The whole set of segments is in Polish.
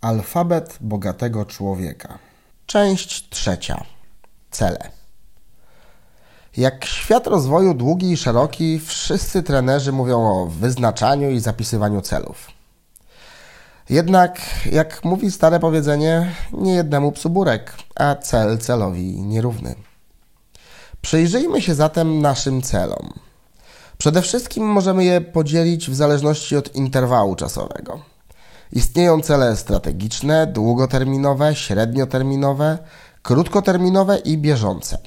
Alfabet bogatego człowieka. Część trzecia. Cele. Jak świat rozwoju długi i szeroki, wszyscy trenerzy mówią o wyznaczaniu i zapisywaniu celów. Jednak, jak mówi stare powiedzenie, nie jednemu psu burek, a cel celowi nierówny. Przyjrzyjmy się zatem naszym celom. Przede wszystkim możemy je podzielić w zależności od interwału czasowego. Istnieją cele strategiczne, długoterminowe, średnioterminowe, krótkoterminowe i bieżące.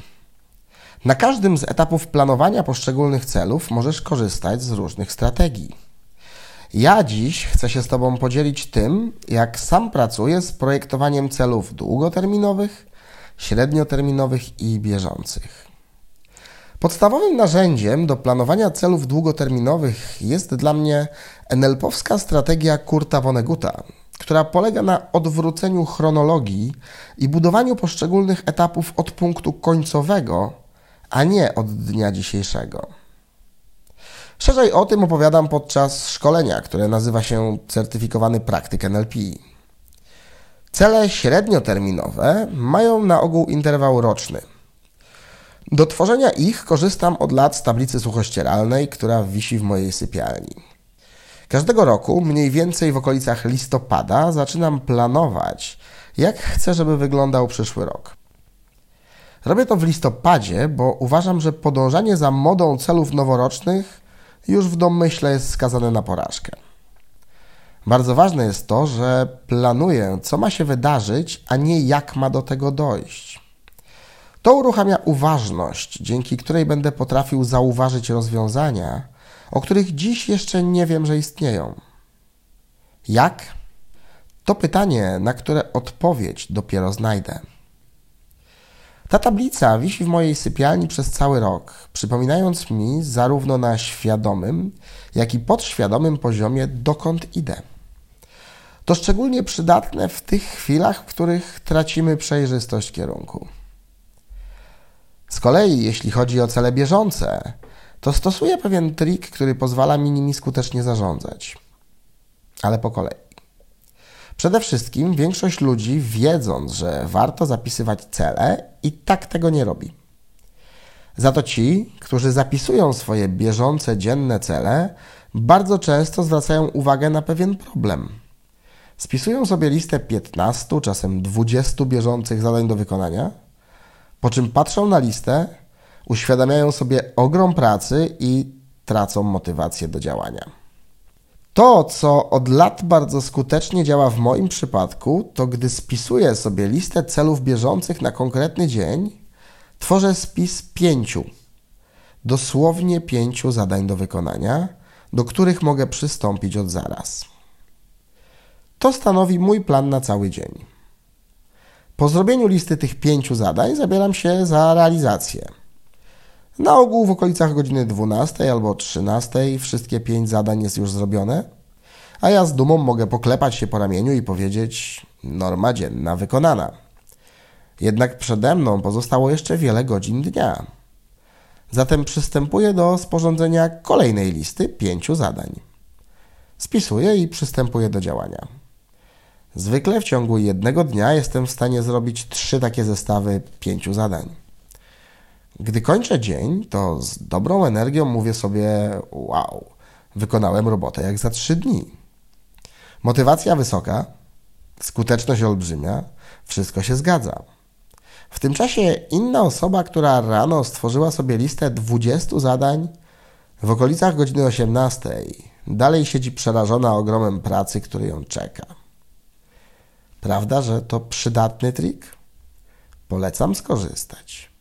Na każdym z etapów planowania poszczególnych celów możesz korzystać z różnych strategii. Ja dziś chcę się z Tobą podzielić tym, jak sam pracuję z projektowaniem celów długoterminowych, średnioterminowych i bieżących. Podstawowym narzędziem do planowania celów długoterminowych jest dla mnie NLP-owska strategia Kurta Vonneguta, która polega na odwróceniu chronologii i budowaniu poszczególnych etapów od punktu końcowego, a nie od dnia dzisiejszego. Szerzej o tym opowiadam podczas szkolenia, które nazywa się Certyfikowany Praktyk NLP. Cele średnioterminowe mają na ogół interwał roczny – do tworzenia ich korzystam od lat z tablicy suchościeralnej, która wisi w mojej sypialni. Każdego roku, mniej więcej w okolicach listopada, zaczynam planować, jak chcę, żeby wyglądał przyszły rok. Robię to w listopadzie, bo uważam, że podążanie za modą celów noworocznych już w domyśle jest skazane na porażkę. Bardzo ważne jest to, że planuję, co ma się wydarzyć, a nie jak ma do tego dojść. To uruchamia uważność, dzięki której będę potrafił zauważyć rozwiązania, o których dziś jeszcze nie wiem, że istnieją. Jak? To pytanie, na które odpowiedź dopiero znajdę. Ta tablica wisi w mojej sypialni przez cały rok, przypominając mi zarówno na świadomym, jak i podświadomym poziomie, dokąd idę. To szczególnie przydatne w tych chwilach, w których tracimy przejrzystość kierunku. Z kolei, jeśli chodzi o cele bieżące, to stosuję pewien trik, który pozwala mi nimi skutecznie zarządzać. Ale po kolei. Przede wszystkim większość ludzi, wiedząc, że warto zapisywać cele, i tak tego nie robi. Za to ci, którzy zapisują swoje bieżące dzienne cele, bardzo często zwracają uwagę na pewien problem. Spisują sobie listę 15, czasem 20 bieżących zadań do wykonania – po czym patrzą na listę, uświadamiają sobie ogrom pracy i tracą motywację do działania. To, co od lat bardzo skutecznie działa w moim przypadku, to gdy spisuję sobie listę celów bieżących na konkretny dzień, tworzę spis pięciu, dosłownie pięciu zadań do wykonania, do których mogę przystąpić od zaraz. To stanowi mój plan na cały dzień. Po zrobieniu listy tych pięciu zadań zabieram się za realizację. Na ogół w okolicach godziny 12 albo 13 wszystkie pięć zadań jest już zrobione, a ja z dumą mogę poklepać się po ramieniu i powiedzieć: norma dzienna wykonana. Jednak przede mną pozostało jeszcze wiele godzin dnia. Zatem przystępuję do sporządzenia kolejnej listy pięciu zadań. Spisuję i przystępuję do działania. Zwykle w ciągu jednego dnia jestem w stanie zrobić trzy takie zestawy pięciu zadań. Gdy kończę dzień, to z dobrą energią mówię sobie: Wow, wykonałem robotę jak za trzy dni. Motywacja wysoka, skuteczność olbrzymia, wszystko się zgadza. W tym czasie inna osoba, która rano stworzyła sobie listę 20 zadań, w okolicach godziny 18 dalej siedzi przerażona ogromem pracy, który ją czeka. Prawda, że to przydatny trik? Polecam skorzystać.